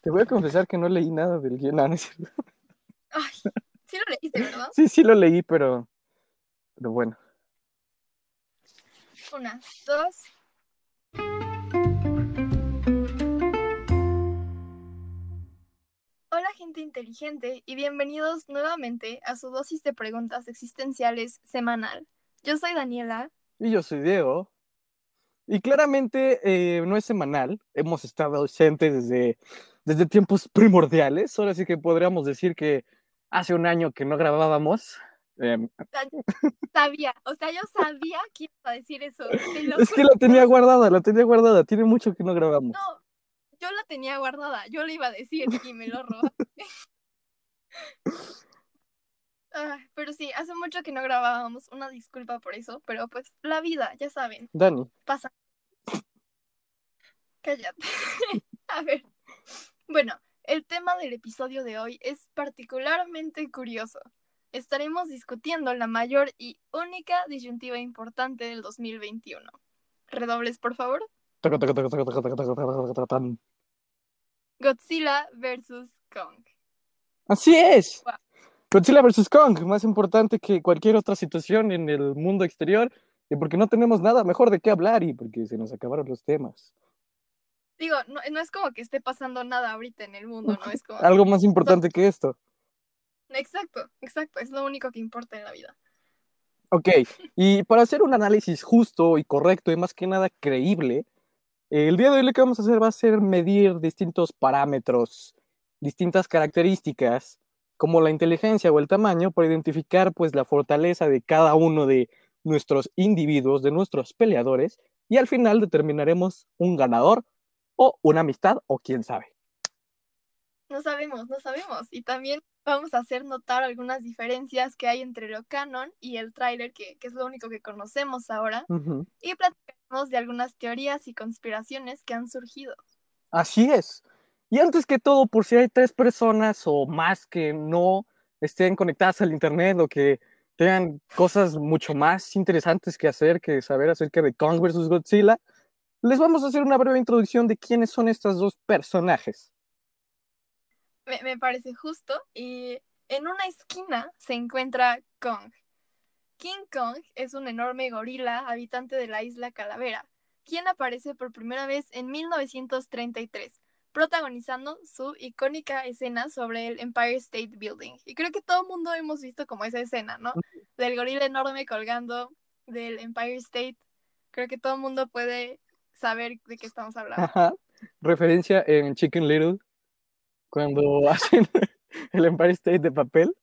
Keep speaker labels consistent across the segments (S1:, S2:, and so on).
S1: Te voy a confesar que no leí nada del guion. No, no es cierto.
S2: Ay, sí lo leíste, ¿verdad?
S1: Sí, sí lo leí, pero. Pero bueno.
S2: Una, dos. Hola gente inteligente y bienvenidos nuevamente a su dosis de preguntas existenciales semanal. Yo soy Daniela.
S1: Y yo soy Diego. Y claramente eh, no es semanal. Hemos estado ausentes desde, desde tiempos primordiales. Ahora sí que podríamos decir que hace un año que no grabábamos. Em,
S2: Sabía, o sea, yo sabía que iba a decir eso.
S1: es que la tenía guardada, la tenía guardada. Tiene mucho que no grabamos.
S2: No, yo la tenía guardada, yo le iba a decir y me lo robaste. Ah, pero sí, hace mucho que no grabábamos, una disculpa por eso, pero pues la vida, ya saben.
S1: Dani.
S2: Pasa. Cállate. A ver. Bueno, el tema del episodio de hoy es particularmente curioso. Estaremos discutiendo la mayor y única disyuntiva importante del 2021. Redobles, por favor. Godzilla versus Kong.
S1: Así es.
S2: Wow.
S1: Godzilla vs. Kong, más importante que cualquier otra situación en el mundo exterior, y porque no tenemos nada mejor de qué hablar y porque se nos acabaron los temas.
S2: Digo, no, no es como que esté pasando nada ahorita en el mundo, ¿no? Es como...
S1: Algo más importante que esto.
S2: Exacto, exacto, es lo único que importa en la vida.
S1: Ok, y para hacer un análisis justo y correcto y más que nada creíble, el día de hoy lo que vamos a hacer va a ser medir distintos parámetros, distintas características, como la inteligencia o el tamaño, para identificar pues la fortaleza de cada uno de nuestros individuos, de nuestros peleadores, y al final determinaremos un ganador o una amistad o quién sabe.
S2: No sabemos, no sabemos. Y también vamos a hacer notar algunas diferencias que hay entre lo canon y el tráiler, que, que es lo único que conocemos ahora,
S1: Ujú.
S2: y platicaremos de algunas teorías y conspiraciones que han surgido.
S1: Así es. Y antes que todo, por si hay tres personas o más que no estén conectadas al Internet o que tengan cosas mucho más interesantes que hacer que saber acerca de Kong vs. Godzilla, les vamos a hacer una breve introducción de quiénes son estos dos personajes.
S2: Me, me parece justo. Y en una esquina se encuentra Kong. King Kong es un enorme gorila habitante de la isla Calavera, quien aparece por primera vez en 1933, protagonizando su icónica escena sobre el Empire State Building. Y creo que todo el mundo hemos visto como esa escena, ¿no? Del gorila enorme colgando del Empire State. Creo que todo el mundo puede saber de qué estamos hablando.
S1: Ajá. Referencia en Chicken Little, cuando hacen el Empire State de papel.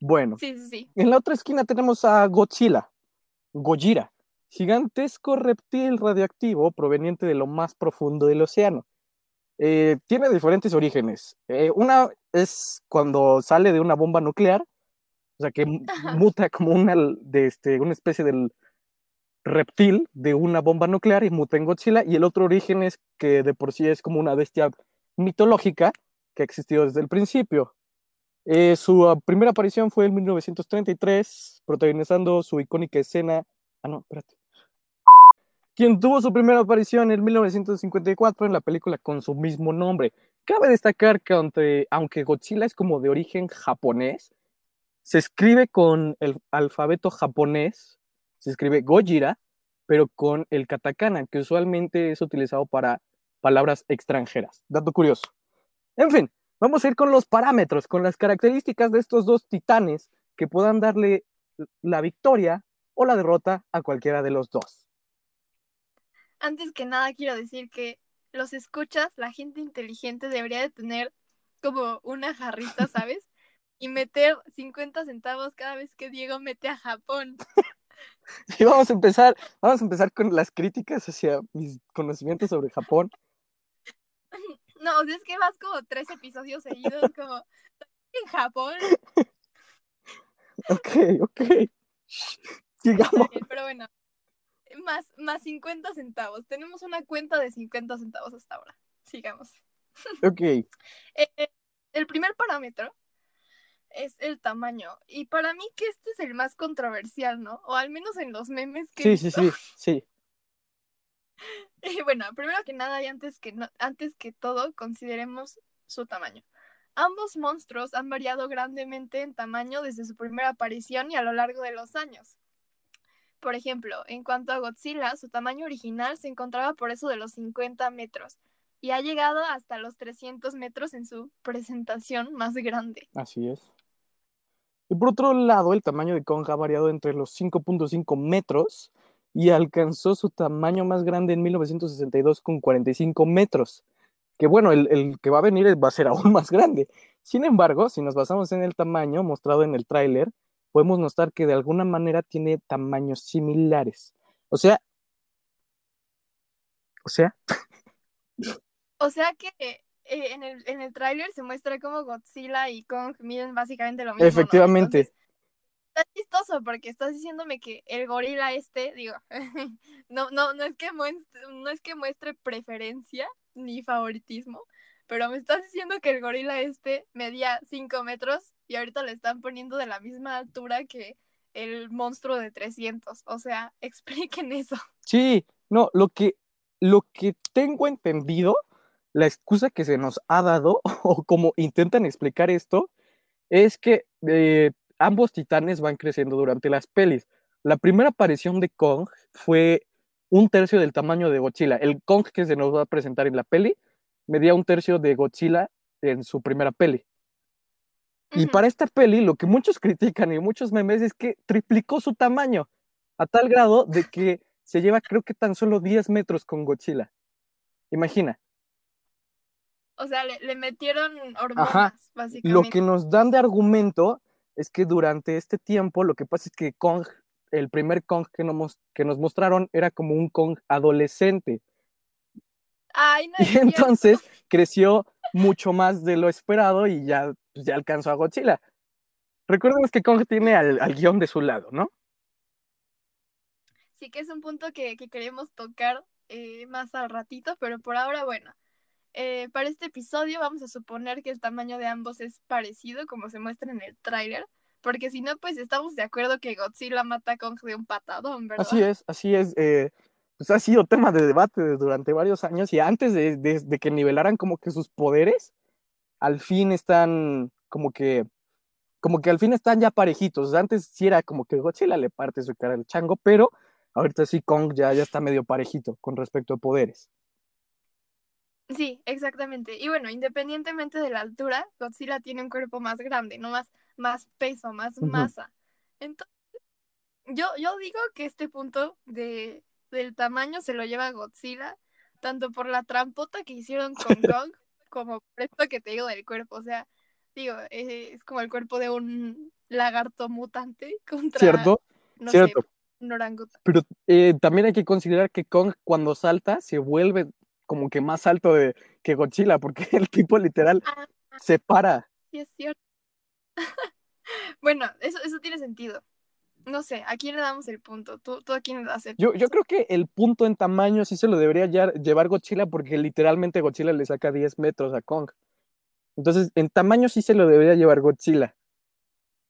S1: Bueno,
S2: Sí, sí, sí.
S1: En la otra esquina tenemos a Godzilla, Gojira, gigantesco reptil radioactivo proveniente de lo más profundo del océano. Eh, tiene diferentes orígenes. Eh, una es cuando sale de una bomba nuclear, o sea que muta como una, de este, una especie del reptil de una bomba nuclear y muta en Godzilla. Y el otro origen es que de por sí es como una bestia mitológica que ha existido desde el principio. Eh, su uh, primera aparición fue en 1933, protagonizando su icónica escena. Ah, no, espérate. Quien tuvo su primera aparición en 1954 en la película con su mismo nombre. Cabe destacar que aunque, aunque Godzilla es como de origen japonés, se escribe con el alfabeto japonés, se escribe Gojira, pero con el katakana, que usualmente es utilizado para palabras extranjeras. Dato curioso. En fin, Vamos a ir con los parámetros, con las características de estos dos titanes que puedan darle la victoria o la derrota a cualquiera de los dos.
S2: Antes que nada quiero decir que los escuchas, la gente inteligente debería de tener como una jarrita, ¿sabes? Y meter 50 centavos cada vez que Diego mete a Japón.
S1: Y vamos a empezar, vamos a empezar con las críticas hacia mis conocimientos sobre Japón.
S2: No, o sea, es que vas como tres episodios seguidos como en Japón.
S1: Ok, ok. Sigamos.
S2: Pero bueno, más, más 50 centavos. Tenemos una cuenta de 50 centavos hasta ahora. Sigamos.
S1: Ok.
S2: Eh, el primer parámetro es el tamaño. Y para mí que este es el más controversial, ¿no? O al menos en los memes que he
S1: Sí, sí, sí, sí.
S2: Y bueno, primero que nada y antes que, no, antes que todo, consideremos su tamaño. Ambos monstruos han variado grandemente en tamaño desde su primera aparición y a lo largo de los años. Por ejemplo, en cuanto a Godzilla, su tamaño original se encontraba por eso de los 50 metros y ha llegado hasta los 300 metros en su presentación más grande.
S1: Así es. Y por otro lado, el tamaño de Kong ha variado entre los 5.5 metros y alcanzó su tamaño más grande en 1962 con 45 metros. Que bueno, el, el, que va a venir va a ser aún más grande. Sin embargo, si nos basamos en el tamaño mostrado en el tráiler, podemos notar que de alguna manera tiene tamaños similares. O sea, o sea.
S2: O sea que eh, en el, en el tráiler se muestra como Godzilla y Kong miden básicamente lo mismo.
S1: Efectivamente.
S2: ¿no? Entonces, está chistoso porque estás diciéndome que el gorila este, digo, no, no, no es que muestre, no es que muestre preferencia ni favoritismo, pero me estás diciendo que el gorila este medía 5 metros y ahorita le están poniendo de la misma altura que el monstruo de 300. O sea, expliquen eso.
S1: Sí, no, lo que, lo que tengo entendido, la excusa que se nos ha dado, o como intentan explicar esto, es que eh, ambos titanes van creciendo durante las pelis. La primera aparición de Kong fue un tercio del tamaño de Godzilla. El Kong que se nos va a presentar en la peli medía un tercio de Godzilla en su primera peli. Y para esta peli, lo que muchos critican y muchos memes es que triplicó su tamaño a tal grado de que se lleva, creo que tan solo 10 metros con Godzilla. Imagina.
S2: O sea, le, le metieron hormonas,
S1: Ajá.
S2: básicamente.
S1: Lo que nos dan de argumento es que durante este tiempo, lo que pasa es que Kong, el primer Kong que nos, que nos mostraron, era como un Kong adolescente.
S2: Ay, no
S1: Y
S2: cierto.
S1: entonces creció mucho más de lo esperado y ya, pues, ya alcanzó a Godzilla. Recordemos que Kong tiene al, al guion de su lado, ¿no?
S2: Sí que es un punto que, que queremos tocar eh, más al ratito, pero por ahora, bueno. Eh, para este episodio vamos a suponer que el tamaño de ambos es parecido, como se muestra en el tráiler, porque si no, pues estamos de acuerdo que Godzilla mata a Kong de un patadón, ¿verdad?
S1: Así es, así es. eh, pues ha sido tema de debate durante varios años y antes de, de- de que nivelaran como que sus poderes, al fin están como que, como que al fin están ya parejitos. Antes sí era como que Godzilla le parte su cara al chango, pero ahorita sí Kong ya, ya está medio parejito con respecto a poderes.
S2: Sí, exactamente. Y bueno, independientemente de la altura, Godzilla tiene un cuerpo más grande, no más, más peso, más masa. Entonces, yo, yo digo que este punto de, del tamaño se lo lleva Godzilla, tanto por la trampota que hicieron con Kong, como por esto que te digo del cuerpo. O sea, digo, eh, es como el cuerpo de un lagarto mutante contra,
S1: ¿Cierto?
S2: no
S1: Cierto.
S2: sé, un orangután.
S1: Pero eh, también hay que considerar que Kong cuando salta se vuelve como que más alto de, que Godzilla, porque el tipo literal
S2: Ah,
S1: se para.
S2: Sí, es cierto. bueno, eso, eso tiene sentido. No sé, ¿a quién le damos el punto? ¿Tú, tú a quién le das el
S1: Yo,
S2: punto?
S1: yo creo que el punto en tamaño sí se lo debería llevar Godzilla porque literalmente Godzilla le saca 10 metros a Kong. Entonces, en tamaño sí se lo debería llevar Godzilla.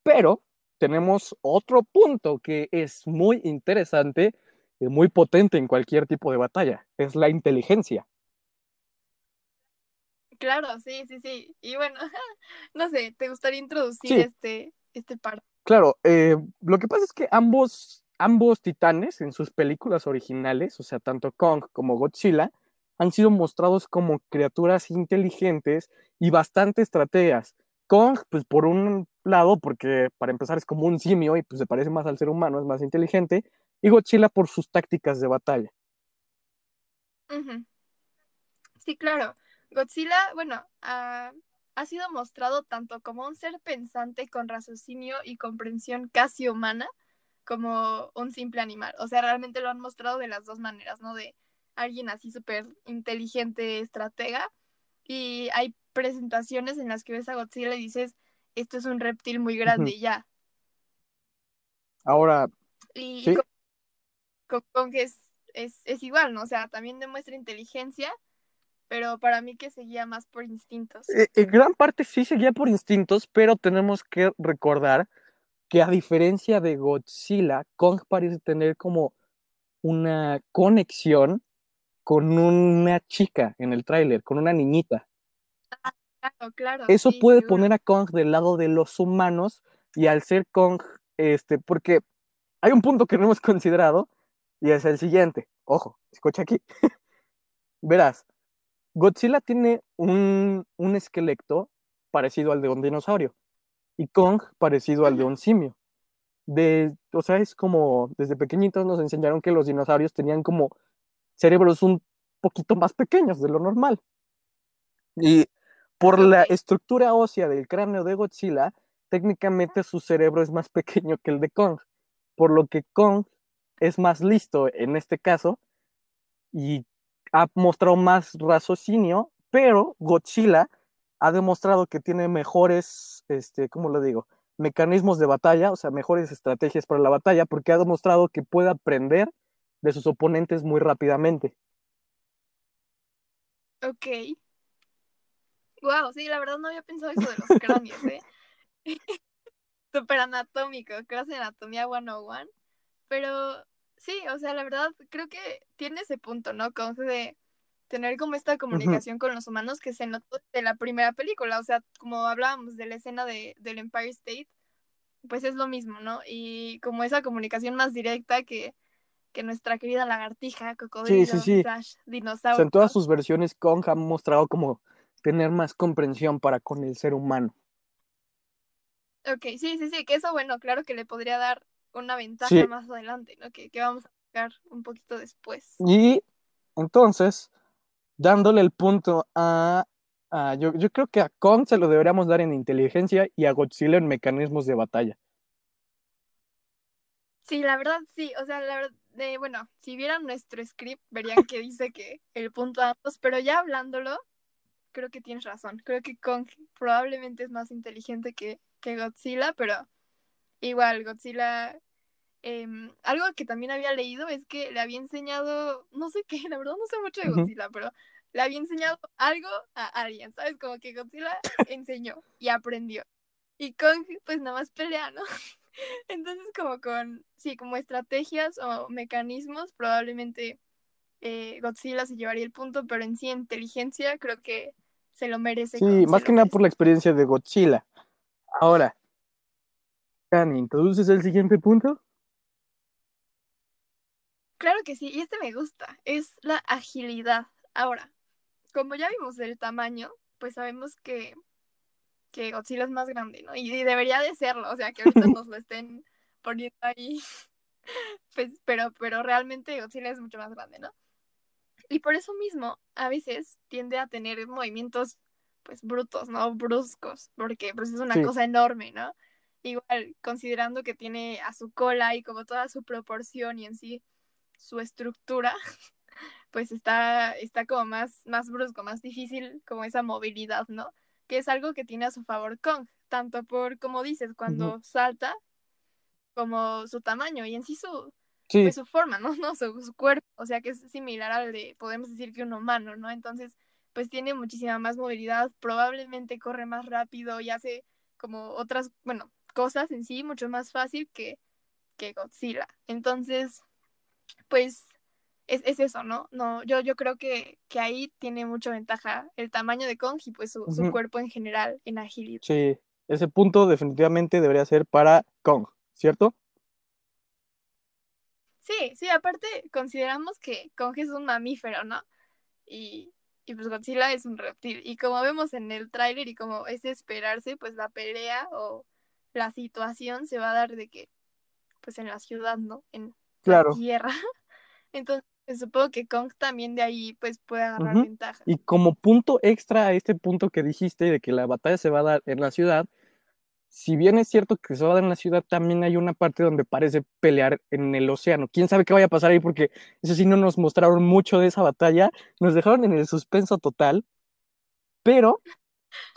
S1: Pero tenemos otro punto que es muy interesante y muy potente en cualquier tipo de batalla. Es la inteligencia.
S2: Claro, sí, sí, sí. Y bueno, no sé, ¿te gustaría introducir
S1: Sí.
S2: este, este par?
S1: Claro, eh, lo que pasa es que ambos, ambos titanes en sus películas originales, o sea, tanto Kong como Godzilla, han sido mostrados como criaturas inteligentes y bastante estrategas. Kong, pues por un lado, porque para empezar es como un simio y pues se parece más al ser humano, es más inteligente, y Godzilla por sus tácticas de batalla.
S2: Sí, claro. Godzilla, bueno, ah, ha sido mostrado tanto como un ser pensante con raciocinio y comprensión casi humana, como un simple animal. O sea, realmente lo han mostrado de las dos maneras, ¿no? De alguien así súper inteligente, estratega. Y hay presentaciones en las que ves a Godzilla y dices, esto es un reptil muy grande, y ya.
S1: Ahora,
S2: Y, y
S1: Sí.
S2: con, con- con que es, es, es igual, ¿no? O sea, también demuestra inteligencia, pero para mí que seguía más por instintos.
S1: eh, en gran parte sí seguía por instintos, pero tenemos que recordar que a diferencia de Godzilla, Kong parece tener como una conexión con una chica en el tráiler, con una niñita.
S2: Claro, claro.
S1: Eso
S2: sí,
S1: puede
S2: seguro.
S1: poner a Kong del lado de los humanos y al ser Kong, este, porque hay un punto que no hemos considerado y es el siguiente. Ojo, escucha aquí. Verás, Godzilla tiene un, un esqueleto parecido al de un dinosaurio y Kong parecido al de un simio. De, o sea, es como desde pequeñitos nos enseñaron que los dinosaurios tenían como cerebros un poquito más pequeños de lo normal. Y por la estructura ósea del cráneo de Godzilla, técnicamente su cerebro es más pequeño que el de Kong, por lo que Kong es más listo en este caso y ha mostrado más raciocinio, pero Godzilla ha demostrado que tiene mejores, este, ¿cómo lo digo? Mecanismos de batalla, o sea, mejores estrategias para la batalla, porque ha demostrado que puede aprender de sus oponentes muy rápidamente.
S2: Ok. Wow, sí, la verdad no había pensado eso de los cráneos, ¿eh? Súper anatómico, clase de anatomía 101. Pero sí, o sea, la verdad creo que tiene ese punto, ¿no? Como de tener como esta comunicación con los humanos que se notó de la primera película. O sea, como hablábamos de la escena de, del Empire State, pues es lo mismo, ¿no? Y como esa comunicación más directa que, que nuestra querida lagartija, cocodrilo,
S1: Sí, sí, sí.
S2: slash,
S1: O
S2: dinosaurio.
S1: sea, en todas sus versiones, Kong ha mostrado como tener más comprensión para con el ser humano.
S2: Ok, sí, sí, sí, que eso, bueno, claro que le podría dar una ventaja
S1: Sí.
S2: más adelante, ¿no? Que, que vamos a tocar un poquito después.
S1: Y entonces, dándole el punto a, a- yo, yo creo que a Kong se lo deberíamos dar en inteligencia y a Godzilla en mecanismos de batalla.
S2: Sí, la verdad, sí, o sea, la verdad, eh, bueno, si vieran nuestro script, verían que dice que el punto a ambos, pero ya hablándolo, creo que tienes razón. Creo que Kong probablemente es más inteligente que, que Godzilla, pero igual, Godzilla. em, algo que también había leído es que le había enseñado, no sé qué, la verdad no sé mucho de. Godzilla, pero le había enseñado algo a alguien, ¿sabes? Como que Godzilla enseñó y aprendió. Y Kong, pues nada más pelea, ¿no? Entonces, como con, sí, como estrategias o mecanismos, probablemente eh, Godzilla se llevaría el punto, pero en sí, inteligencia, creo que se lo merece.
S1: Sí, más que nada por la experiencia de Godzilla. Ahora, ¿introduces el siguiente punto?
S2: Claro que sí, y este me gusta, es la agilidad. Ahora, como ya vimos el tamaño, pues sabemos que, que Godzilla es más grande, ¿no? Y, y debería de serlo, o sea, que ahorita nos lo estén poniendo ahí, pues, pero, pero realmente Godzilla es mucho más grande, ¿no? Y por eso mismo, a veces tiende a tener movimientos, pues, brutos, ¿no? Bruscos, porque pues es una
S1: Sí.
S2: cosa enorme, ¿no? Igual, considerando que tiene a su cola y como toda su proporción y en sí su estructura, pues está, está como más, más brusco, más difícil como esa movilidad, ¿no? Que es algo que tiene a su favor Kong, tanto por, como dices, cuando salta, como su tamaño y en sí su,
S1: Sí,
S2: pues su forma, ¿no? no su, su cuerpo, o sea que es similar al de, podemos decir que un humano, ¿no? Entonces, pues tiene muchísima más movilidad, probablemente corre más rápido y hace como otras, bueno, cosas en sí mucho más fácil que, que Godzilla. Entonces, pues es, es eso, ¿no? No, yo, yo creo que, que ahí tiene mucha ventaja el tamaño de Kong y pues su, su cuerpo en general en agilidad.
S1: sí. Ese punto definitivamente debería ser para Kong, ¿cierto?
S2: Sí, sí, aparte consideramos que Kong es un mamífero, ¿no? Y, y pues Godzilla es un reptil. Y como vemos en el tráiler y como es de esperarse, pues la pelea o la situación se va a dar de que, pues en la ciudad, ¿no? En
S1: Claro.
S2: la tierra. Entonces, pues, supongo que Kong también de ahí pues puede agarrar ventaja.
S1: Y como punto extra a este punto que dijiste de que la batalla se va a dar en la ciudad, si bien es cierto que se va a dar en la ciudad, también hay una parte donde parece pelear en el océano. ¿Quién sabe qué vaya a pasar ahí? Porque eso sí no nos mostraron mucho de esa batalla, nos dejaron en el suspenso total, pero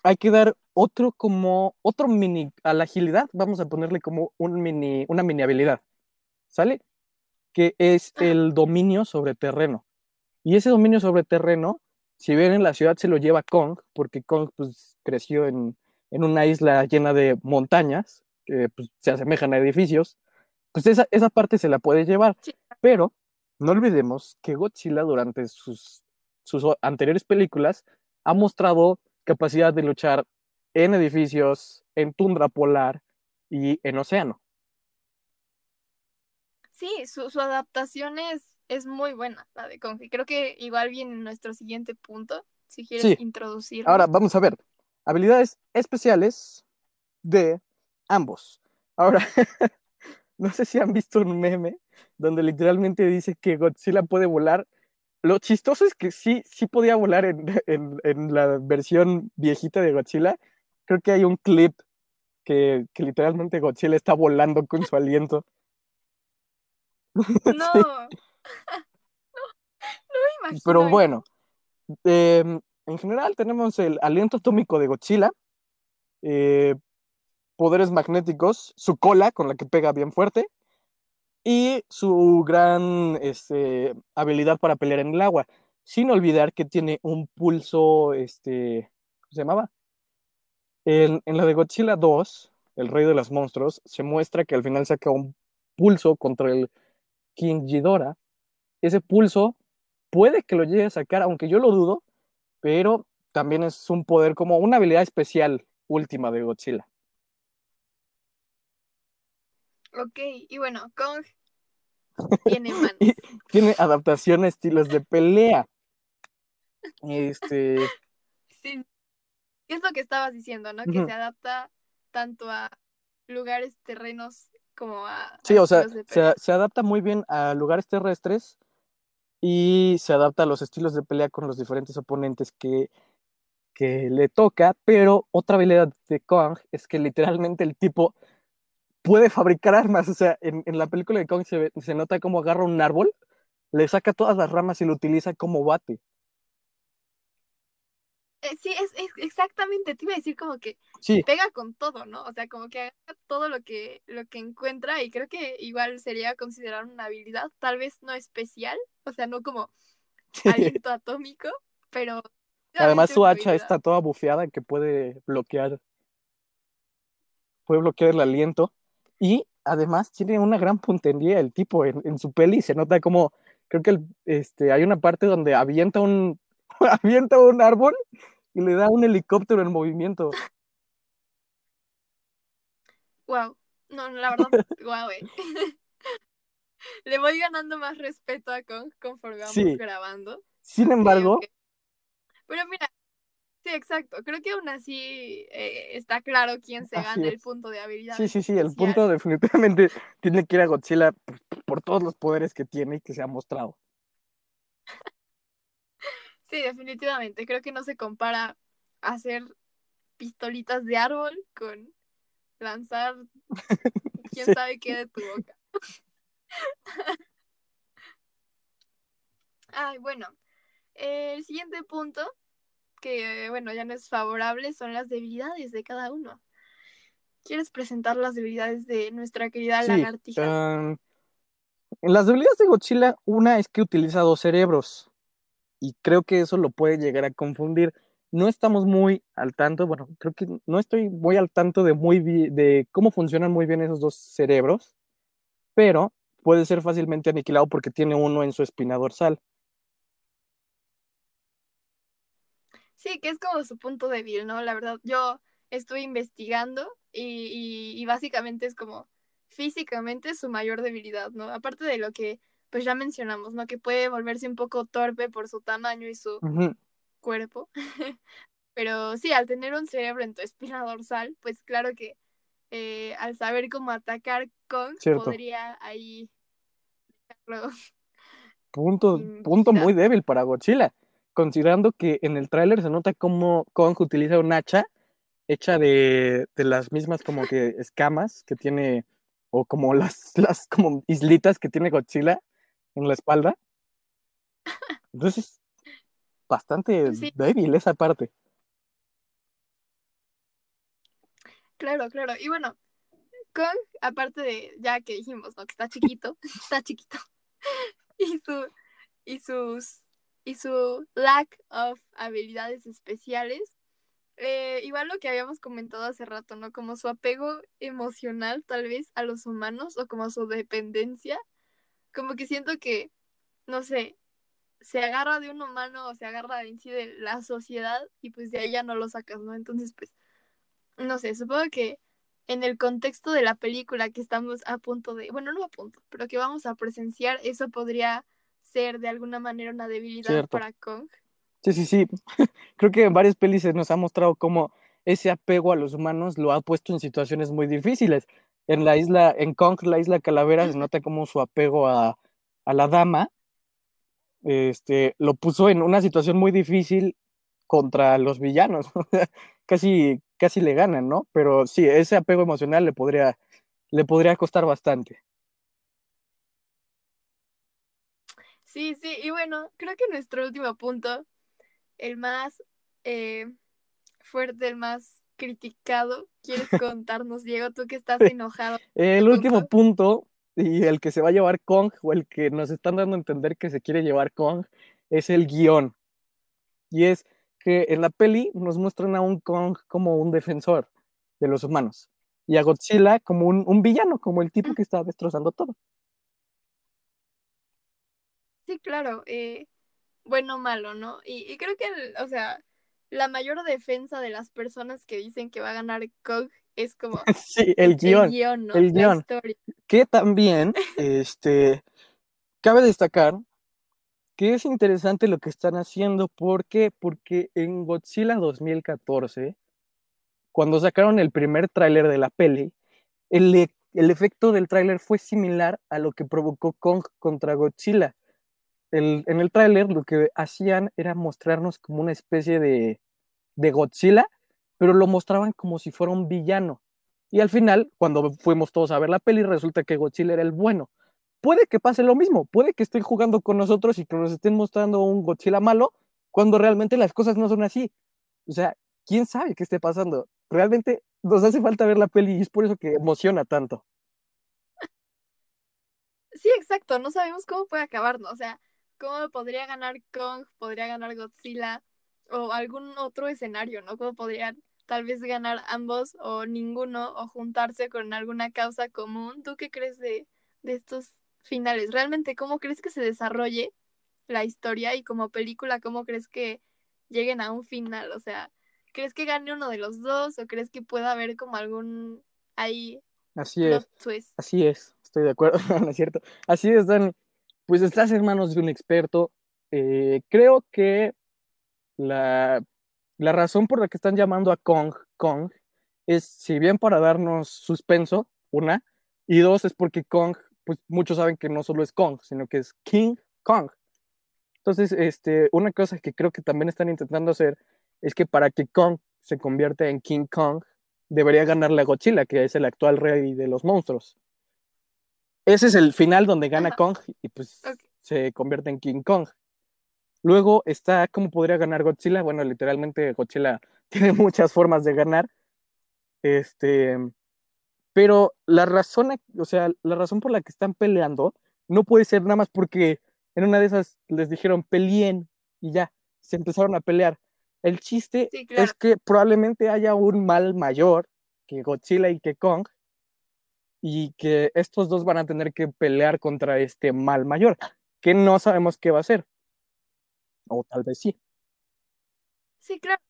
S1: hay que dar otro como, otro mini, a la agilidad, vamos a ponerle como un mini, una mini habilidad, ¿sale? Que es
S2: Ajá.
S1: el dominio sobre terreno. Y ese dominio sobre terreno, si bien en la ciudad se lo lleva Kong, porque Kong pues, creció en, en una isla llena de montañas, que pues, se asemejan a edificios, pues esa, esa parte se la puede llevar.
S2: Sí.
S1: Pero no olvidemos que Godzilla durante sus, sus anteriores películas ha mostrado capacidad de luchar en edificios, en tundra polar y en océano.
S2: Sí, su, su adaptación es, es, muy buena, la de Kong. Creo que igual viene en nuestro siguiente punto, si quieres sí. introducir.
S1: Ahora, vamos a ver. Habilidades especiales de ambos. Ahora, no sé si han visto un meme donde literalmente dice que Godzilla puede volar. Lo chistoso es que sí, sí podía volar en, en, en la versión viejita de Godzilla. Creo que hay un clip que, que literalmente Godzilla está volando con su aliento.
S2: No. no, no me imagino.
S1: Pero bueno, eh, en general tenemos el aliento atómico de Godzilla, eh, poderes magnéticos, su cola con la que pega bien fuerte y su gran este, habilidad para pelear en el agua, sin olvidar que tiene un pulso, este, ¿cómo se llamaba? En, en la de Godzilla 2, el rey de los monstruos, se muestra que al final saca un pulso contra el King Ghidorah. Ese pulso puede que lo llegue a sacar, aunque yo lo dudo, pero también es un poder como una habilidad especial última de Godzilla.
S2: Ok, y bueno, Kong tiene manos.
S1: tiene adaptación a estilos de pelea. Este.
S2: Sí. Es lo que estabas diciendo, ¿no? Que se adapta tanto a lugares terrenos como a.
S1: Sí, o sea, se, se, adapta muy bien a lugares terrestres y se adapta a los estilos de pelea con los diferentes oponentes que, que le toca. Pero otra habilidad de Kong es que literalmente el tipo puede fabricar armas. O sea, en, en la película de Kong se, se, nota cómo agarra un árbol, le saca todas las ramas y lo utiliza como bate.
S2: Eh, sí, es, es, exactamente, te iba a decir como que
S1: sí.
S2: pega con todo, ¿no? O sea, como que agarra todo lo que, lo que encuentra y creo que igual sería considerar una habilidad, tal vez no especial, o sea, no como aliento atómico, pero...
S1: Además su hacha está toda bufeada que puede bloquear, puede bloquear el aliento. Y además tiene una gran puntería el tipo en, en su peli. Se nota como, creo que el, este, hay una parte donde avienta un, avienta un árbol y le da un helicóptero en movimiento.
S2: Wow. No, la verdad, wow, eh. Le voy ganando más respeto a Kong conforme vamos
S1: Sí.
S2: grabando.
S1: Sin embargo.
S2: Pero mira, sí, exacto. Creo que aún así eh, está claro quién se
S1: Así
S2: gana el punto de habilidad
S1: sí, sí, sí, el
S2: especial.
S1: punto definitivamente tiene que ir a Godzilla por, por todos los poderes que tiene y que se ha mostrado.
S2: Sí, definitivamente. Creo que no se compara hacer pistolitas de árbol con lanzar quién
S1: Sí.
S2: sabe qué de tu boca. Ay, bueno. El siguiente punto, que bueno, ya no es favorable, son las debilidades de cada uno. ¿Quieres presentar las debilidades de nuestra querida
S1: Sí,
S2: lagartija?
S1: um, en las debilidades de Godzilla, una es que utiliza dos cerebros. Y creo que eso lo puede llegar a confundir. No estamos muy al tanto, bueno, creo que no estoy muy al tanto de, muy de cómo funcionan muy bien esos dos cerebros, pero puede ser fácilmente aniquilado porque tiene uno en su espina dorsal.
S2: Sí, que es como su punto débil, ¿no? La verdad, yo estuve investigando y, y, y básicamente es como físicamente su mayor debilidad, ¿no? Aparte de lo que pues ya mencionamos, ¿no? Que puede volverse un poco torpe por su tamaño y su cuerpo. Pero sí, al tener un cerebro en tu espina dorsal, pues claro que eh, al saber cómo atacar Kong,
S1: Cierto.
S2: podría ahí dejarlo
S1: Punto, punto muy débil para Godzilla, considerando que en el tráiler se nota cómo Kong utiliza un hacha hecha de, de las mismas como que escamas que tiene, o como las, las como islitas que tiene Godzilla en la espalda. Entonces, bastante
S2: Sí,
S1: débil esa parte.
S2: claro, claro. Y bueno, Kong, aparte de, ya que dijimos, ¿no? Que está chiquito, está chiquito. Y su, y sus, su lack of habilidades especiales. eh, igual lo que habíamos comentado hace rato, ¿no? Como su apego emocional, tal vez, a los humanos, o como su dependencia. Como que siento que no sé, se agarra de un humano o se agarra en sí de la sociedad y pues de ahí ya no lo sacas, ¿no? Entonces, pues, no sé, supongo que en el contexto de la película que estamos a punto de, bueno, no a punto, pero que vamos a presenciar, eso podría ser de alguna manera una debilidad para Kong.
S1: Sí, sí, sí. Creo que en varias pelis se nos ha mostrado cómo ese apego a los humanos lo ha puesto en situaciones muy difíciles. En la isla, en Kong, la isla Calavera, se nota como su apego a, a la dama este, lo puso en una situación muy difícil contra los villanos. casi, casi le ganan, ¿no? Pero sí, ese apego emocional le podría, le podría costar bastante.
S2: Sí, sí, y bueno, creo que nuestro último punto, el más eh, fuerte, el más criticado, ¿quieres contarnos, Diego, tú que estás enojado?
S1: el último punto y el que se va a llevar Kong, o el que nos están dando a entender que se quiere llevar Kong, es el guion. Y es que en la peli nos muestran a un Kong como un defensor de los humanos y a Godzilla como un, villano, como el tipo que está destrozando todo.
S2: Sí, claro, eh, bueno malo, ¿no? Y, creo que, o sea, la mayor defensa de las personas que dicen que va a ganar Kong es como
S1: sí, el guion, el guion, que también, este, cabe destacar que es interesante lo que están haciendo, ¿por qué? Porque en Godzilla 2014, cuando sacaron el primer tráiler de la peli, el, e, el efecto del tráiler fue similar a lo que provocó Kong contra Godzilla. En el tráiler lo que hacían era mostrarnos como una especie de, de Godzilla pero lo mostraban como si fuera un villano. Y al final, cuando fuimos todos a ver la peli, resulta que Godzilla era el bueno. Puede que pase lo mismo, puede que estén jugando con nosotros y que nos estén mostrando un Godzilla malo, cuando realmente las cosas no son así. O sea, ¿quién sabe qué esté pasando? Realmente nos hace falta ver la peli y es por eso que emociona tanto.
S2: Sí, exacto, no sabemos cómo puede acabar, ¿no? O sea, cómo podría ganar Kong, podría ganar Godzilla o algún otro escenario, ¿no? Cómo podrían tal vez ganar ambos o ninguno o juntarse con alguna causa común. ¿Tú qué crees de, estos finales? ¿Realmente cómo crees que se desarrolle la historia y como película, cómo crees que lleguen a un final? O sea, ¿crees que gane uno de los dos o crees que pueda haber como algún ahí
S1: Así es. Así es, estoy de acuerdo, ¿no es cierto? Así es, Dani. Pues estás en manos de un experto. Eh, creo que la la razón por la que están llamando a Kong Kong es, si bien para darnos suspenso, una, y dos, es porque Kong, pues muchos saben que no solo es Kong, sino que es King Kong. Entonces, este, una cosa que creo que también están intentando hacer es que para que Kong se convierta en King Kong, debería ganarle a Godzilla, que es el actual rey de los monstruos. Ese es el final donde gana Kong y pues se convierte en King Kong. Luego está cómo podría ganar Godzilla. Bueno, literalmente Godzilla tiene muchas formas de ganar. Este, pero la razón, o sea, la razón por la que están peleando no puede ser nada más porque en una de esas les dijeron peleen y ya, se empezaron a pelear. El chiste es que probablemente haya un mal mayor que Godzilla y que Kong y que estos dos van a tener que pelear contra este mal mayor, que no sabemos qué va a ser o tal vez sí.
S2: Sí, claro.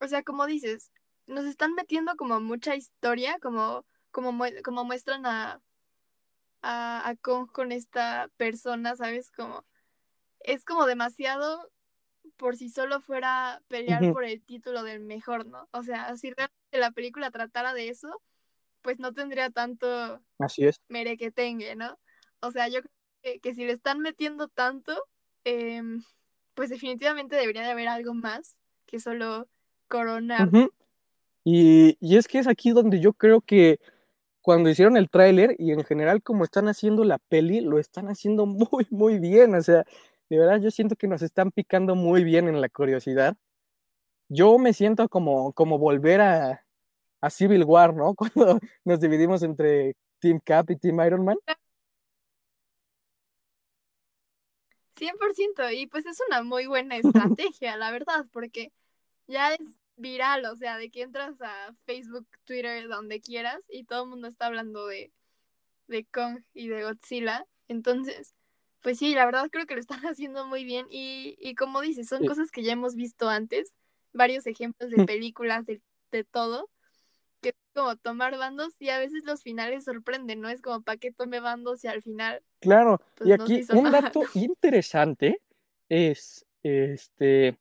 S2: O sea, como dices, nos están metiendo como mucha historia, como, como, como muestran a, a, a Kong con esta persona, ¿sabes? Como, es como demasiado por si solo fuera pelear por el título del mejor, ¿no? O sea, si realmente la película tratara de eso, pues no tendría tanto
S1: Así es.
S2: merequetengue, ¿no? O sea, yo creo que, que si le están metiendo tanto, eh, pues definitivamente debería de haber algo más que solo coronar.
S1: y, es que es aquí donde yo creo que cuando hicieron el tráiler y en general como están haciendo la peli, lo están haciendo muy, muy bien. O sea, de verdad yo siento que nos están picando muy bien en la curiosidad. Yo me siento como, como volver a, a Civil War, ¿no? Cuando nos dividimos entre Team Cap y Team Iron Man.
S2: 100%, y pues es una muy buena estrategia, la verdad, porque ya es viral, o sea, de que entras a Facebook, Twitter, donde quieras, y todo el mundo está hablando de, de Kong y de Godzilla. Entonces, Pues sí, la verdad creo que lo están haciendo muy bien y, y como dices, son
S1: Sí.
S2: cosas que ya hemos visto antes, varios ejemplos de películas, de, de todo, que es como tomar bandos y a veces los finales sorprenden, ¿no? Es como, ¿para qué tome bandos y al final
S1: Claro,
S2: pues
S1: y
S2: no
S1: aquí un dato interesante es este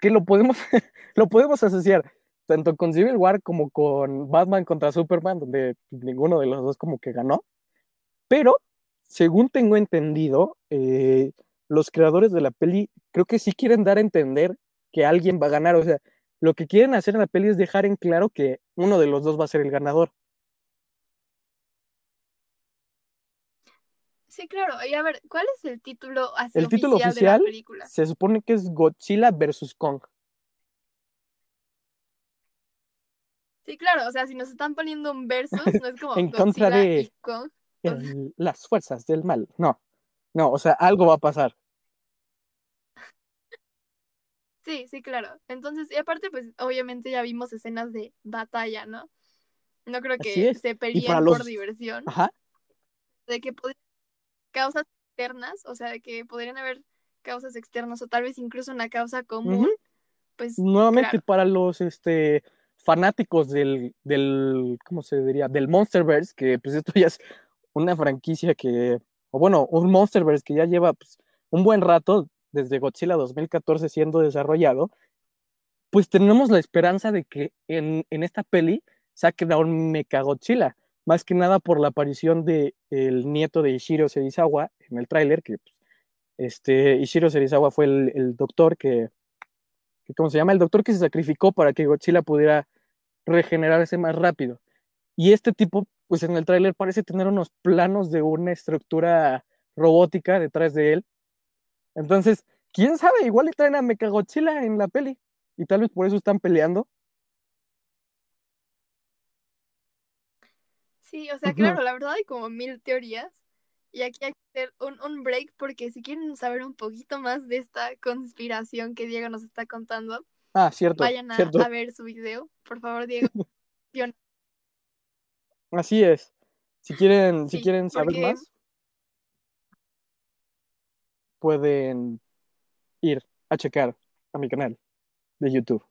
S1: que lo podemos, lo podemos asociar tanto con Civil War como con Batman contra Superman, donde ninguno de los dos como que ganó. Pero, según tengo entendido, eh, los creadores de la peli creo que sí quieren dar a entender que alguien va a ganar. O sea, lo que quieren hacer en la peli es dejar en claro que uno de los dos va a ser el ganador.
S2: Sí, claro. Y a ver, ¿cuál es el título así
S1: El título
S2: oficial de la película?
S1: se supone que es Godzilla versus Kong.
S2: Sí, claro, o sea, si nos están poniendo un versus, no es como
S1: En contra
S2: Godzilla
S1: de-
S2: y Kong.
S1: el- las fuerzas del mal. No, no, o sea, algo va a pasar.
S2: Sí, sí, claro. Entonces, y aparte, pues, obviamente ya vimos escenas de batalla, ¿no? No creo que se peleen
S1: los-
S2: por diversión.
S1: Ajá,
S2: de que podrían causas externas, o sea, de que podrían haber causas externas o tal vez incluso una causa común,
S1: Ujú.
S2: pues
S1: nuevamente
S2: claro.
S1: para los este, fanáticos del, del, ¿cómo se diría? Del Monsterverse, que pues esto ya es una franquicia que, o bueno, un Monsterverse que ya lleva pues, un buen rato, desde Godzilla 2014 siendo desarrollado, pues tenemos la esperanza de que en, en esta peli saquen a un Mechagodzilla, más que nada por la aparición de el nieto de Ishiro Serizawa en el tráiler, que pues, este, Ishiro Serizawa fue el, el doctor que, que, ¿cómo se llama? El doctor que se sacrificó para que Godzilla pudiera regenerarse más rápido. Y este tipo, pues en el tráiler parece tener unos planos de una estructura robótica detrás de él. Entonces, quién sabe, igual le traen a Mechagodzilla en la peli. Y tal vez por eso están peleando.
S2: Sí, o sea, claro, la verdad hay como mil teorías y aquí hay que hacer un, un break porque si quieren saber un poquito más de esta conspiración que Diego nos está contando,
S1: Ah, cierto,
S2: vayan a,
S1: cierto.
S2: a ver su video, por favor, Diego.
S1: Así es. Si quieren, si quieren saber
S2: porque-
S1: más, pueden ir a checar a mi canal de YouTube.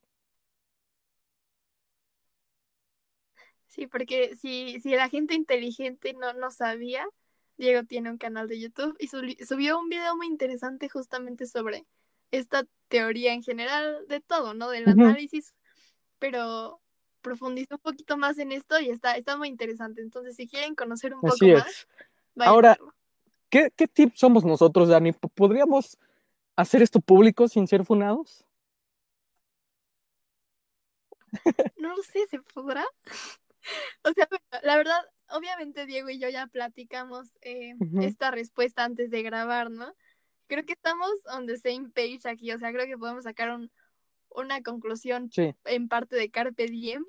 S2: Sí, porque si, si la gente inteligente no, no sabía, Diego tiene un canal de YouTube y subi- subió un video muy interesante justamente sobre esta teoría en general de todo, ¿no? Del análisis, pero profundizó un poquito más en esto y está, está muy interesante. Entonces, si quieren conocer un poco más, vayan a
S1: Ahora-
S2: verlo.
S1: ¿Qué, qué tips somos nosotros, Dani? ¿P- ¿Podríamos hacer esto público sin ser funados?
S2: No lo sé, ¿se podrá? O sea, la verdad, obviamente Diego y yo ya platicamos eh, esta respuesta antes de grabar, ¿no? Creo que estamos on the same page aquí, o sea, creo que podemos sacar un, una conclusión
S1: Sí.
S2: en parte de Carpe Diem.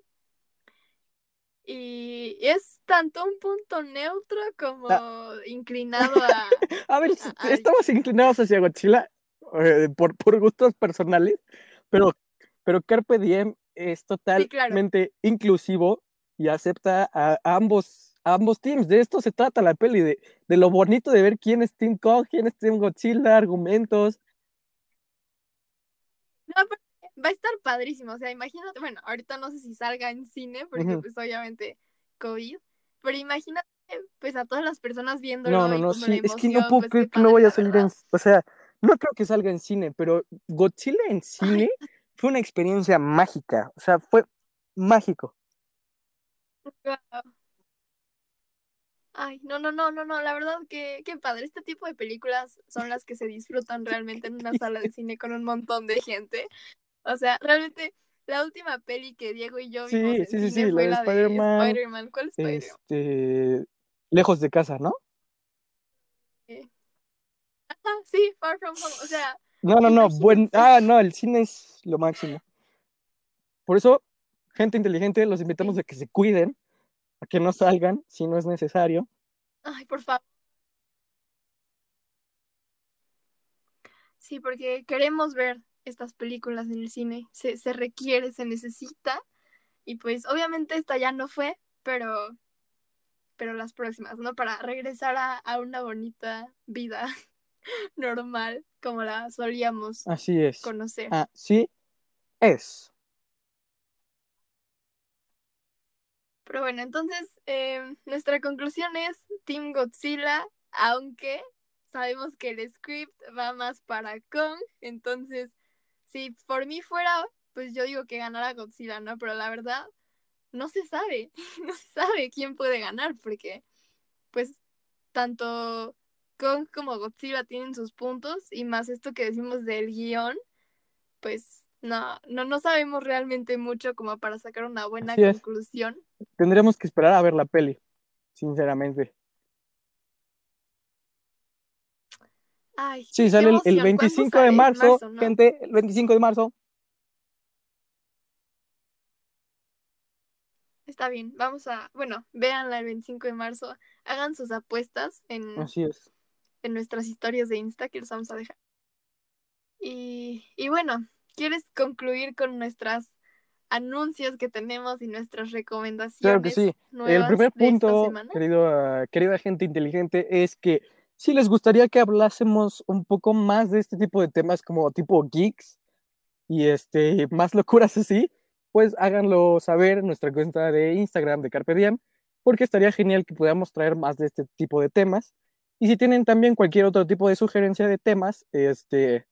S2: Y es tanto un punto neutro como inclinado a...
S1: A ver, estamos inclinados hacia Godzilla eh, por, por gustos personales, pero, pero Carpe Diem es totalmente inclusivo y acepta a, a ambos, a ambos teams. De esto se trata la peli, de, de lo bonito de ver quién es Team Kong, quién es Team Godzilla, argumentos.
S2: No, pero va a estar padrísimo, o sea, imagínate, bueno, ahorita no sé si salga en cine, porque pues obviamente COVID, pero imagínate pues a todas las personas viéndolo
S1: No, no, no, sí, es que no puedo
S2: pues,
S1: creer que no vaya a salir en, o sea, no creo que salga en cine, pero Godzilla en cine fue una experiencia mágica, o sea, fue mágico.
S2: Ay, no, no, no, no, no, la verdad que qué padre. Este tipo de películas son las que se disfrutan realmente en una sala de cine con un montón de gente. O sea, realmente la última peli que Diego y yo
S1: Sí,
S2: vimos en
S1: sí, sí, sí,
S2: fue
S1: la de Spider-Man.
S2: ¿Cuál Spider-Man?
S1: Este, lejos de casa, ¿no?
S2: Ah, sí, Far From Home. O sea,
S1: No, no, no, buen, ah, no, el cine es lo máximo. Por eso, gente inteligente, los invitamos
S2: Sí.
S1: a que se cuiden, a que no salgan si no es necesario.
S2: ay, por favor. Sí, porque queremos ver estas películas en el cine. Se, se requiere, se necesita. Y pues obviamente esta ya no fue, pero, pero las próximas, ¿no? Para regresar a, a una bonita vida. normal, como la solíamos
S1: Así es.
S2: conocer.
S1: Así es.
S2: Pero bueno, entonces eh, nuestra conclusión es Team Godzilla, aunque sabemos que el script va más para Kong, entonces si por mí fuera, pues yo digo que ganara Godzilla, ¿no? Pero la verdad, no se sabe, no se sabe quién puede ganar, porque pues tanto Kong como Godzilla tienen sus puntos y más esto que decimos del guion, pues no, no, no sabemos realmente mucho como para sacar una buena
S1: Así es.
S2: conclusión.
S1: Tendremos que esperar a ver la peli, sinceramente.
S2: Ay,
S1: Sí, sale el, el
S2: emoción. ¿Cuándo
S1: 25
S2: sale?
S1: de marzo,
S2: ¿no?
S1: gente, el 25 de marzo.
S2: Está bien, vamos a, bueno, véanla el 25 de marzo, hagan sus apuestas en,
S1: Así es.
S2: en nuestras historias de Insta que les vamos a dejar. Y, y bueno, ¿quieres concluir con nuestros anuncios que tenemos y nuestras recomendaciones?
S1: Claro que sí. El primer punto, querido, querida gente inteligente, es que si les gustaría que hablásemos un poco más de este tipo de temas como tipo geeks y este, más locuras así, pues háganlo saber en nuestra cuenta de Instagram de Carpe Diem, porque estaría genial que podamos traer más de este tipo de temas. Y si tienen también cualquier otro tipo de sugerencia de temas, este,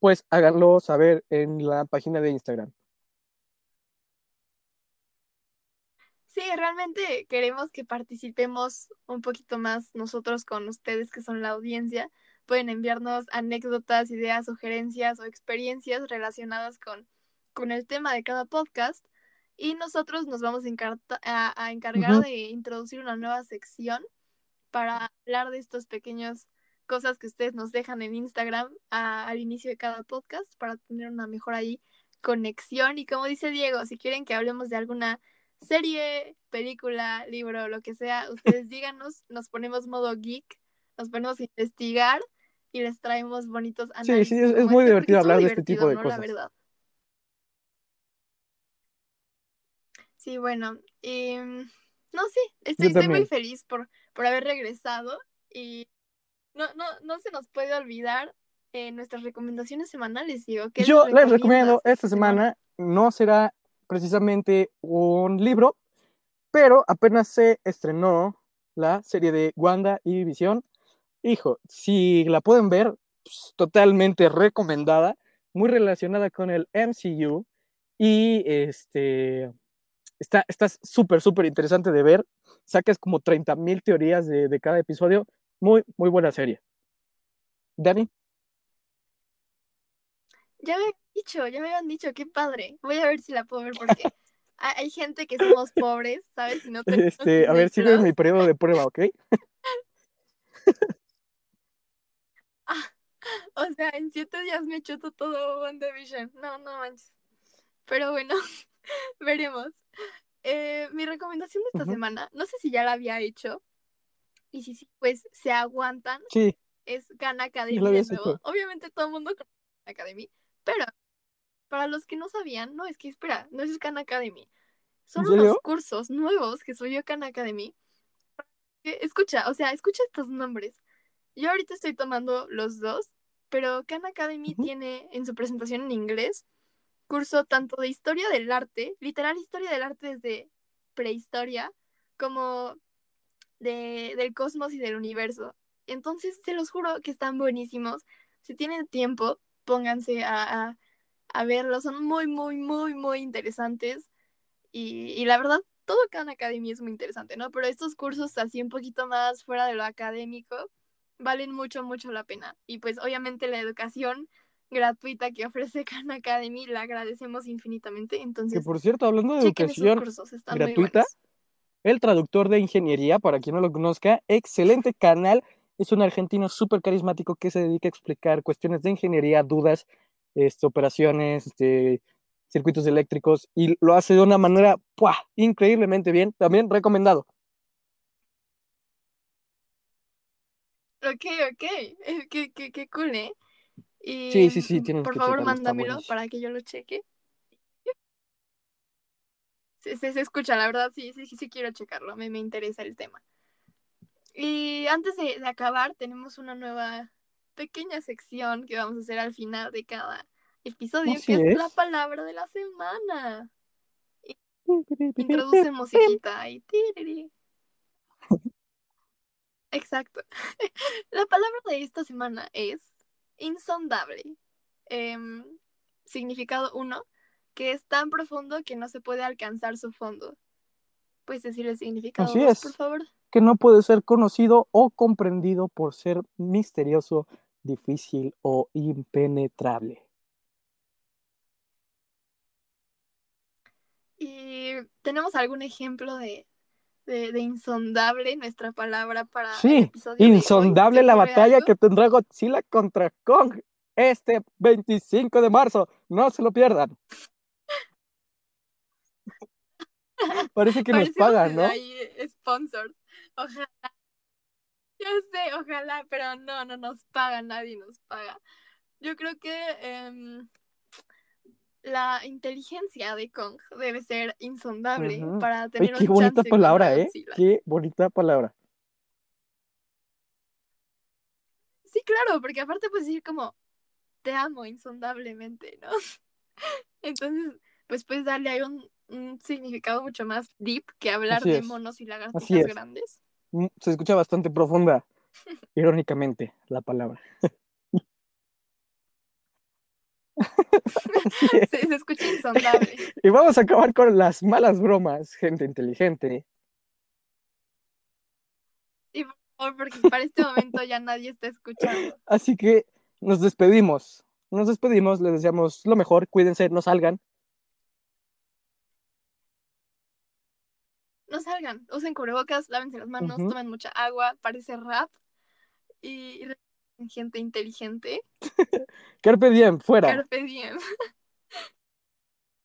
S1: pues háganlo saber en la página de Instagram.
S2: Sí, realmente queremos que participemos un poquito más nosotros con ustedes que son la audiencia. Pueden enviarnos anécdotas, ideas, sugerencias o experiencias relacionadas con, con el tema de cada podcast. Y nosotros nos vamos a, encarta- a- a encargar de introducir una nueva sección para hablar de estos pequeños cosas que ustedes nos dejan en Instagram a- al inicio de cada podcast para tener una mejor ahí conexión. Y como dice Diego, si quieren que hablemos de alguna serie, película, libro, lo que sea, ustedes díganos, nos ponemos modo geek, nos ponemos a investigar y les traemos bonitos
S1: Sí,
S2: análisis.
S1: sí, es, es muy
S2: este,
S1: divertido hablar de este tipo de
S2: ¿no? La
S1: cosas.
S2: verdad. Sí, bueno, y, no, sí, estoy, muy feliz por, por haber regresado y no, no, no se nos puede olvidar eh, nuestras recomendaciones semanales, digo. ¿Qué
S1: Yo les recomiendo esta semana, no será precisamente un libro, pero apenas se estrenó la serie de Wanda y Visión. Hijo, si la pueden ver, pues, totalmente recomendada, muy relacionada con el MCU y este está está súper súper interesante de ver. Sacas como 30 mil teorías de, de cada episodio. Muy, muy buena serie. Dani,
S2: Ya me habían dicho, ya me habían dicho, qué padre. Voy a ver si la puedo ver porque hay, gente que somos pobres, ¿sabes? Y no tenemos
S1: este, a ver,
S2: Plus.
S1: mi periodo de prueba, ¿ok?
S2: O sea, en siete días me chuto todo WandaVision. No, no manches. Pero bueno, veremos. Eh, mi recomendación de esta semana, no sé si ya la había hecho. Y si sí, pues se aguantan.
S1: Sí,
S2: Es Khan Academy de nuevo. Obviamente todo el mundo conoce Khan Academy. Pero para los que no sabían, no, es que espera, no es Khan Academy. Son
S1: ¿En
S2: unos cursos nuevos que subió Khan Academy. Escucha, o sea, escucha estos nombres. Yo ahorita estoy tomando los dos, pero Khan Academy tiene en su presentación en inglés curso tanto de historia del arte, literal historia del arte desde prehistoria, como de, del cosmos y del universo. Entonces, se los juro que están buenísimos. Si tienen tiempo, pónganse a, a, a verlos. Son muy, muy, muy, muy interesantes. Y, y la verdad, todo Khan Academy es muy interesante, ¿no? Pero estos cursos así un poquito más fuera de lo académico valen mucho, mucho la pena. Y pues obviamente la educación gratuita que ofrece Khan Academy la agradecemos infinitamente.
S1: Que
S2: Entonces,
S1: por cierto, hablando de educación
S2: cursos,
S1: gratuita, el traductor de ingeniería, para quien no lo conozca, excelente canal. Es un argentino súper carismático que se dedica a explicar cuestiones de ingeniería, dudas, este, operaciones, este, circuitos eléctricos, y lo hace de una manera ¡pua! increíblemente bien. También recomendado.
S2: Ok, ok. Eh, Qué, qué, qué cool, ¿eh? Y
S1: Sí, sí, sí,
S2: mm, por
S1: que
S2: favor, mándamelo para que yo lo cheque. Se, se, se escucha, la verdad, sí, sí, sí quiero checarlo, me, me interesa el tema. Y antes de, de acabar, tenemos una nueva pequeña sección que vamos a hacer al final de cada episodio,
S1: Así
S2: que es,
S1: es.
S2: la palabra de la semana. Introduce musiquita ahí. Exacto. La palabra de esta semana es insondable. Em, significado uno, que es tan profundo que no se puede alcanzar su fondo. ¿Puedes decir el significado
S1: Así
S2: dos,
S1: es.
S2: por favor?
S1: Que no puede ser conocido o comprendido por ser misterioso, difícil o impenetrable.
S2: ¿Y tenemos algún ejemplo de, de, de insondable nuestra palabra para el
S1: Sí,
S2: episodio de hoy?
S1: insondable
S2: ¿Se
S1: la batalla
S2: algo?
S1: que tendrá Godzilla contra Kong este 25 de marzo. No se lo pierdan. Parece que nos pagan, ¿no?
S2: ahí, eh, sponsors. Ojalá. Yo sé, ojalá, pero no, no nos paga, nadie nos paga. Yo creo que em, la inteligencia de Kong debe ser insondable
S1: Ujú.
S2: para
S1: Ay,
S2: tener
S1: qué
S2: un
S1: bonita
S2: chance
S1: palabra, ¿eh?
S2: Godzilla.
S1: Qué bonita palabra.
S2: Sí, claro, porque aparte puedes decir como te amo insondablemente, ¿no? Entonces, pues puedes darle ahí un, un significado mucho más deep que hablar
S1: Así
S2: de monos y lagartijas
S1: es.
S2: grandes.
S1: Mm, Se escucha bastante profunda, irónicamente, la palabra.
S2: Se escucha insondable.
S1: Y vamos a acabar con las malas bromas, gente inteligente.
S2: Sí, por favor, porque para este momento ya nadie está escuchando.
S1: Así que nos despedimos. Nos despedimos, les deseamos lo mejor. Cuídense, no salgan.
S2: No salgan, usen cubrebocas, lávense las manos,
S1: Ujú.
S2: tomen mucha agua, parece rap. Y, y gente inteligente.
S1: Carpe diem, fuera.
S2: Carpe diem.